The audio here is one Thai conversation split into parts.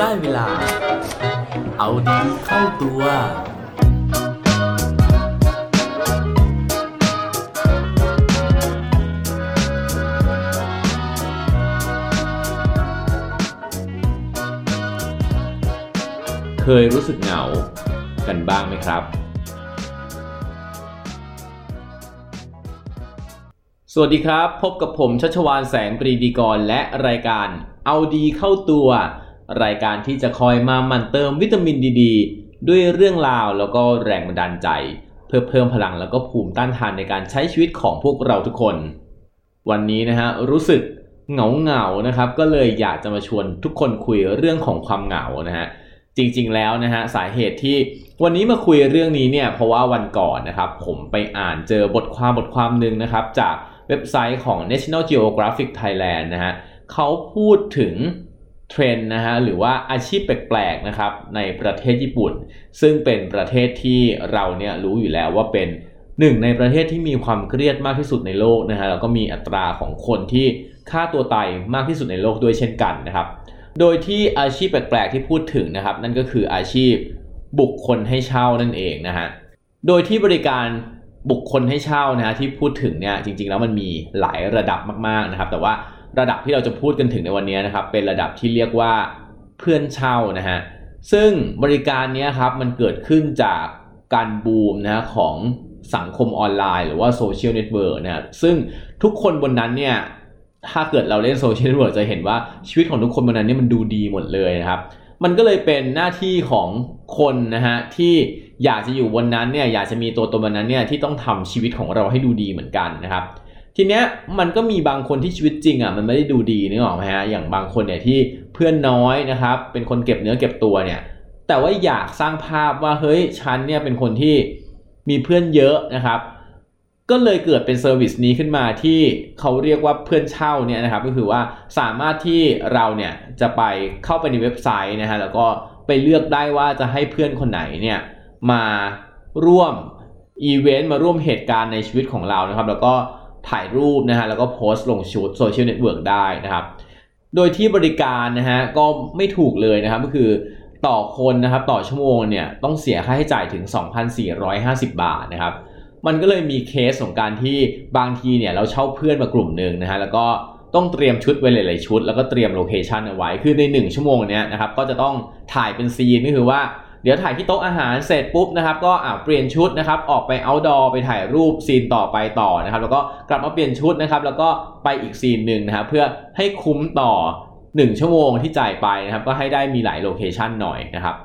ได้เวลา เอาดีเข้าตัว เคยรู้สึกเหงากันบ้างไหมครับ สวัสดีครับ พบกับผมชัชวานแสงปรีดีกรและรายการเอาดีเข้าตัว รายการที่จะคอยมาหมั่นเติมวิตามินดีดด้วยเรื่องราวแล้วก็แรงบันดาลใจ เพื่อเพิ่มพลังแล้วก็ภูมิต้านทานในการใช้ชีวิตของพวกเราทุกคน วันนี้นะฮะรู้สึกเหงาเหงาๆนะครับก็เลยอยากจะมาชวนทุกคนคุยเรื่องของความเหงานะฮะจริงๆแล้วนะฮะสาเหตุที่วันนี้มาคุยเรื่องนี้เนี่ยเพราะว่าวันก่อนนะครับผมไปอ่านเจอบทความบทความหนึ่งนะครับจากเว็บไซต์ของ National Geographic Thailand นะฮะเขาพูดถึง เทรนด์นะฮะหรือว่าอาชีพแปลกๆนะครับในประเทศญี่ปุ่น ซึ่งเป็นประเทศที่เราเนี่ยรู้อยู่แล้วว่าเป็นหนึ่งในประเทศที่มีความเครียดมากที่สุดในโลกนะฮะแล้วก็มีอัตราของคนที่ฆ่าตัวตายมากที่สุดในโลกด้วยเช่นกันนะครับ โดยที่อาชีพแปลกๆที่พูดถึงนะครับ นั่นก็คืออาชีพบุคคลให้เช่านั่นเองนะฮะโดยที่บริการบุคคลให้เช่านะฮะที่พูดถึงเนี่ยจริงๆแล้วมันมีหลายระดับมากๆนะครับ แต่ว่า ระดับที่เราจะพูดกันถึงในวันนี้นะครับ เป็นระดับที่เรียกว่าเพื่อนเช่านะฮะซึ่งบริการนี้ครับมันเกิดขึ้นจากการบูมนะฮะของสังคมออนไลน์ หรือว่า social network นะฮะซึ่งทุกคนบนนั้นเนี่ยถ้าเกิดเราเล่น social network จะเห็นว่าชีวิตของทุกคนบนนั้นเนี่ยมันดูดีหมดเลยนะครับ มันก็เลยเป็นหน้าที่ของคนนะฮะที่อยากจะอยู่บนนั้นเนี่ยอยากจะมีตัวตนบนนั้นเนี่ยที่ต้องทำชีวิตของเราให้ดูดีเหมือนกันนะครับ ทีเนี้ยมันก็มีบางคนที่ชีวิตจริงอะมันไม่ได้ดูดีนึกออกไหมฮะอย่างบางคนเนี่ยที่เพื่อนน้อยนะครับเป็นคนเก็บเนื้อเก็บตัวเนี่ยแต่ว่าอยากสร้างภาพว่าเฮ้ยฉันเนี่ยเป็นคนที่มีเพื่อนเยอะนะครับ ก็เลยเกิดเป็นเซอร์วิสนี้ขึ้นมาที่เขาเรียกว่าเพื่อนเช่าเนี่ยนะครับก็คือว่าสามารถที่เราเนี่ยจะไปเข้าไปในเว็บไซต์นะฮะแล้วก็ไปเลือกได้ว่าจะให้เพื่อนคนไหนเนี่ยมาร่วมอีเวนต์มาร่วมเหตุการณ์ในชีวิตของเรานะครับ แล้วก็ ถ่ายรูปนะฮะแล้วก็โพสต์ลงสู่ social network ได้นะครับ โดยที่บริการนะฮะก็ไม่ถูกเลยนะครับก็คือต่อคนนะครับต่อชั่วโมงเนี่ยต้องเสียค่าใช้จ่ายถึง 2,450 บาทนะครับ มันก็เลยมีเคสของการที่บางทีเนี่ยเราเช่าเพื่อนมากลุ่มหนึ่งนะฮะแล้วก็ต้องเตรียมชุดไว้หลายๆชุด แล้วก็เตรียม location เอาไว้คือใน 1 ชั่วโมงเนี้ยนะครับก็จะต้องถ่ายเป็น scene ก็คือว่า เดี๋ยวถ่ายที่โต๊ะอาหารเสร็จปุ๊บนะครับก็อ่าเปลี่ยนชุดนะครับออกไป outdoor ไปถ่ายรูป scene ต่อไปต่อนะครับแล้วก็กลับมาเปลี่ยนชุดนะครับแล้วก็ไปอีก scene หนึ่งนะครับเพื่อให้คุ้มต่อ 1 ชั่วโมงที่จ่ายไปนะครับก็ให้ได้มีหลาย location หน่อยนะครับ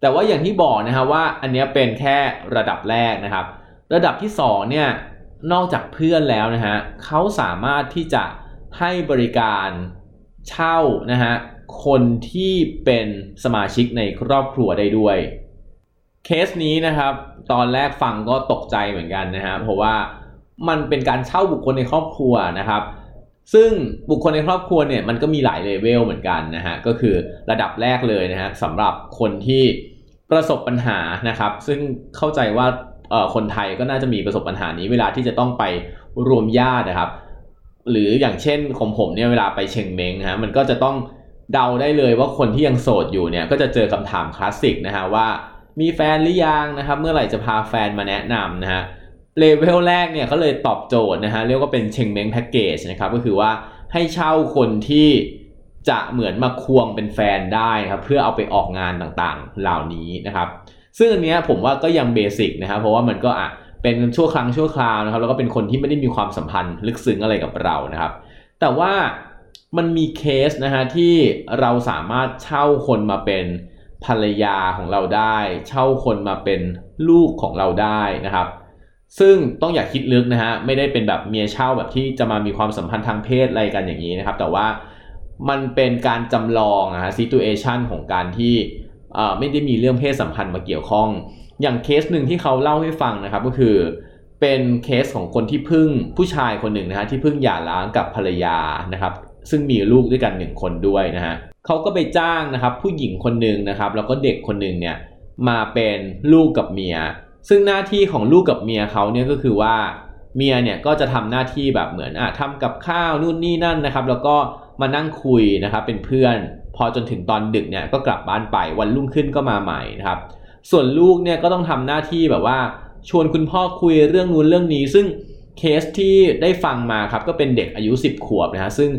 แต่ว่าอย่างที่บอกนะครับว่าอันนี้เป็นแค่ระดับแรกนะครับ ระดับที่2เนี่ยนอกจากเพื่อนแล้วนะฮะเขาสามารถที่จะให้บริการเช่านะฮะ คนที่เป็นสมาชิกในครอบครัวได้ด้วย เคสนี้นะครับ ตอนแรกฟังก็ตกใจเหมือนกันนะฮะเพราะว่ามันเป็นการเช่าบุคคลในครอบครัวนะครับ ซึ่งบุคคลในครอบครัวเนี่ยมันก็มีหลายเลเวลเหมือนกันนะฮะก็คือระดับแรกเลยนะฮะสำหรับคนที่ประสบปัญหานะครับ ซึ่งเข้าใจว่าเออคนไทยก็น่าจะมีประสบปัญหานี้เวลาที่จะต้องไปรวมญาตินะครับ หรืออย่างเช่นของผมเนี่ยเวลาไปเชงเม้งฮะมันก็จะต้อง เดาได้เลยว่าคนที่ยังโสดอยู่เนี่ยก็จะเจอคำถามคลาสสิกนะฮะว่ามีแฟนหรือยังนะครับเมื่อไหร่จะพาแฟนมาแนะนำนะฮะเลเวลแรกเนี่ยก็เลยตอบโจทย์นะฮะเรียกว่าเป็นเชงเม้งแพ็กเกจนะครับก็คือว่าให้เช่าคนที่จะเหมือนมาควงเป็นแฟนได้นะครับเพื่อเอาไปออกงานต่างๆเหล่านี้นะครับซึ่งอันเนี้ยผมว่าก็ยังเบสิกนะครับเพราะว่ามันก็อะเป็นชั่วครั้งชั่วคราวนะครับแล้วก็เป็นคนที่ไม่ได้มีความสัมพันธ์ลึกซึ้งอะไรกับเรานะครับ แต่ว่า มันมีเคสนะฮะที่เราสามารถเช่าคนมาเป็นภรรยาของเราได้ เช่าคนมาเป็นลูกของเราได้นะครับ ซึ่งต้องอย่าคิดลึกนะฮะไม่ได้เป็นแบบเมียเช่าแบบที่จะมามีความสัมพันธ์ทางเพศอะไรกันอย่างนี้นะครับ แต่ว่ามันเป็นการจำลองนะฮะซีตูเอชันของการที่อ่อไม่ได้มีเรื่องเพศสัมพันธ์มาเกี่ยวข้อง อย่างเคสหนึ่งที่เขาเล่าให้ฟังนะครับก็คือเป็นเคสของคนที่พึ่งผู้ชายคนหนึ่งนะฮะที่พิ่งหย่าร้างกับภรรยานะครับ ซึ่งมีลูกด้วยกันหนึ่งคนด้วยนะฮะเขาก็ไปจ้างนะครับผู้หญิงคนหนึ่งนะครับแล้วก็เด็กคนหนึ่งเนี่ยมาเป็นลูกกับเมีย ซึ่งหน้าที่ของลูกกับเมียเขาเนี่ยก็คือว่าเมียเนี่ยก็จะทำหน้าที่แบบเหมือนอะทำกับข้าวนู่นนี่นั่นนะครับ แล้วก็มานั่งคุยนะครับเป็นเพื่อน พอจนถึงตอนดึกเนี่ยก็กลับบ้านไปวันรุ่งขึ้นก็มาใหม่นะครับ ส่วนลูกเนี่ยก็ต้องทำหน้าที่แบบว่า ชวนคุณพ่อคุยเรื่องนู้นเรื่องนี้ ซึ่ง เคสที่ได้ฟังมาครับก็เป็นเด็กอายุ 10 ขวบนะฮะซึ่ง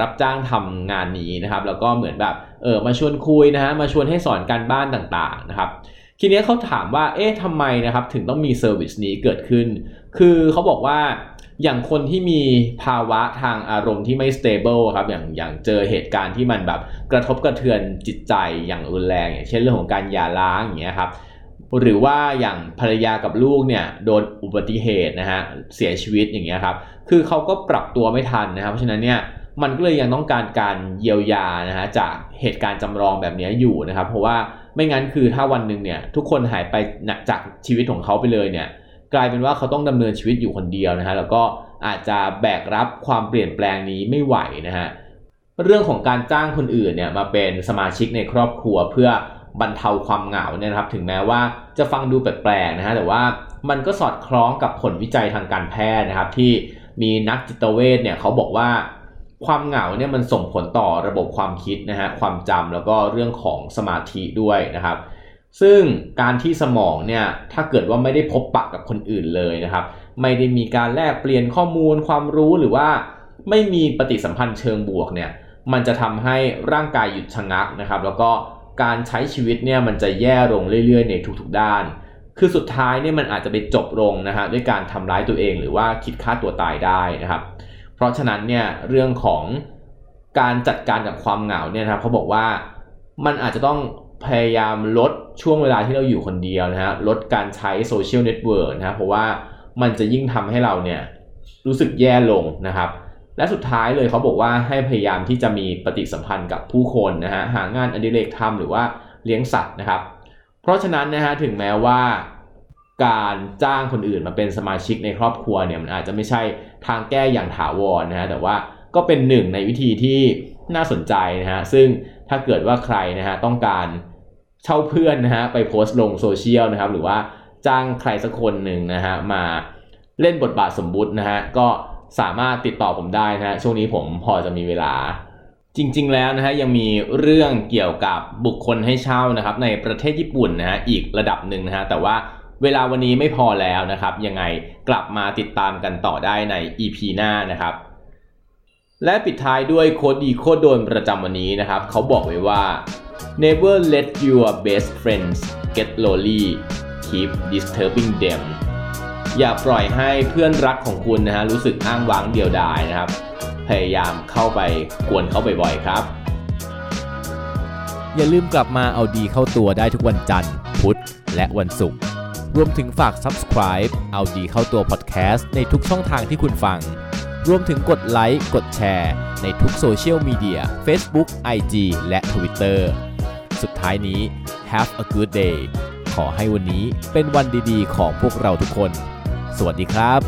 รับจ้างทำงานนี้นะครับแล้วก็เหมือนแบบเออมาชวนคุยนะฮะมาชวนให้สอนการบ้านต่างๆนะครับทีนี้เขาถามว่าเอ๊ะทำไมนะครับถึงต้องมี service นี้เกิดขึ้น คือเขาบอกว่าอย่างคนที่มีภาวะทางอารมณ์ที่ไม่ stable ครับอย่างอย่างเจอเหตุการณ์ที่มันแบบกระทบกระเทือนจิตใจอย่างรุนแรงอย่างเช่นเรื่องของการหย่าร้างอย่างเงี้ยครับ หรือว่าอย่างภรรยากับลูกเนี่ยโดนอุบัติเหตุนะฮะเสียชีวิตอย่างเงี้ยครับคือเขาก็ปรับตัวไม่ทันนะครับเพราะฉะนั้นเนี่ยมันก็เลยยังต้องการการเยียวยานะฮะจากเหตุการณ์จำลองแบบนี้อยู่นะครับ เพราะว่าไม่งั้นคือถ้าวันหนึ่งเนี่ยทุกคนหายไปจากชีวิตของเขาไปเลยเนี่ยกลายเป็นว่าเขาต้องดำเนินชีวิตอยู่คนเดียวนะฮะแล้วก็อาจจะแบกรับความเปลี่ยนแปลงนี้ไม่ไหวนะฮะเรื่องของการจ้างคนอื่นเนี่ยมาเป็นสมาชิกในครอบครัวเพื่อ บรรเทาความเหงาเนี่ยนะครับ ถึงแม้ว่าจะฟังดูแปลกๆนะฮะแต่ว่ามันก็สอดคล้องกับผลวิจัยทางการแพทย์นะครับ ที่มีนักจิตเวชเนี่ยเขาบอกว่าความเหงาเนี่ยมันส่งผลต่อระบบความคิดนะฮะความจำแล้วก็เรื่องของสมาธิด้วยนะครับ ซึ่งการที่สมองเนี่ยถ้าเกิดว่าไม่ได้พบปะกับคนอื่นเลยนะครับ ไม่ได้มีการแลกเปลี่ยนข้อมูลความรู้หรือว่าไม่มีปฏิสัมพันธ์เชิงบวกเนี่ยมันจะทำให้ร่างกายหยุดชะงักนะครับ แล้วก็ การใช้ชีวิตเนี่ยมันจะแย่ลงเรื่อยๆในทุกๆด้าน คือสุดท้ายเนี่ยมันอาจจะไปจบลงนะฮะด้วยการทำร้ายตัวเองหรือว่าคิดฆ่าตัวตายได้นะครับ เพราะฉะนั้นเนี่ยเรื่องของการจัดการกับความเหงาเนี่ยนะครับเขาบอกว่ามันอาจจะต้องพยายามลดช่วงเวลาที่เราอยู่คนเดียวนะฮะลดการใช้ social network นะเพราะว่ามันจะยิ่งทำให้เราเนี่ยรู้สึกแย่ลงนะครับ และสุดท้ายเลยเขาบอกว่าให้พยายามที่จะมีปฏิสัมพันธ์กับผู้คนนะฮะหางานอดิเรกทำหรือว่าเลี้ยงสัตว์นะครับ เพราะฉะนั้นนะฮะถึงแม้ว่าการจ้างคนอื่นมาเป็นสมาชิกในครอบครัวเนี่ยมันอาจจะไม่ใช่ทางแก้อย่างถาวรนะฮะแต่ว่าก็เป็นหนึ่งในวิธีที่น่าสนใจนะฮะซึ่งถ้าเกิดว่าใครนะฮะต้องการเช่าเพื่อนนะฮะไปโพสต์ลงโซเชียลนะครับหรือว่าจ้างใครสักคนหนึ่งนะฮะมาเล่นบทบาทสมมุตินะฮะก็ สามารถติดต่อผมได้นะฮะช่วงนี้ผมพอจะมีเวลา จริง ๆ แล้วนะฮะยังมีเรื่องเกี่ยวกับบุคคลให้เช่านะครับ ในประเทศญี่ปุ่นนะฮะอีกระดับหนึ่งนะฮะแต่ว่าเวลาวันนี้ไม่พอแล้วนะครับ ยังไงกลับมาติดตามกันต่อได้ใน EP หน้านะครับ และปิดท้ายด้วยโคดดีโคดโดนประจำวันนี้นะครับ เขาบอกไว้ว่า never let your best friends get lonely keep disturbing them อย่าปล่อยให้เพื่อนรักของคุณนะฮะรู้สึกอ้างว้างเดียวดายนะครับ พยายามเข้าไปกวนเขาบ่อยๆครับ อย่าลืมกลับมาเอาดีเข้าตัวได้ทุกวันจันทร์ พุธ และวันศุกร์รวมถึงฝาก subscribe เอาดีเข้าตัว podcast ในทุกช่องทางที่คุณฟัง รวมถึงกดไลค์กดแชร์ในทุกโซเชียลมีเดีย Facebook, IG และ Twitter สุดท้ายนี้ have a good day ขอให้วันนี้เป็นวันดีๆ ของพวกเราทุกคน สวัสดีครับ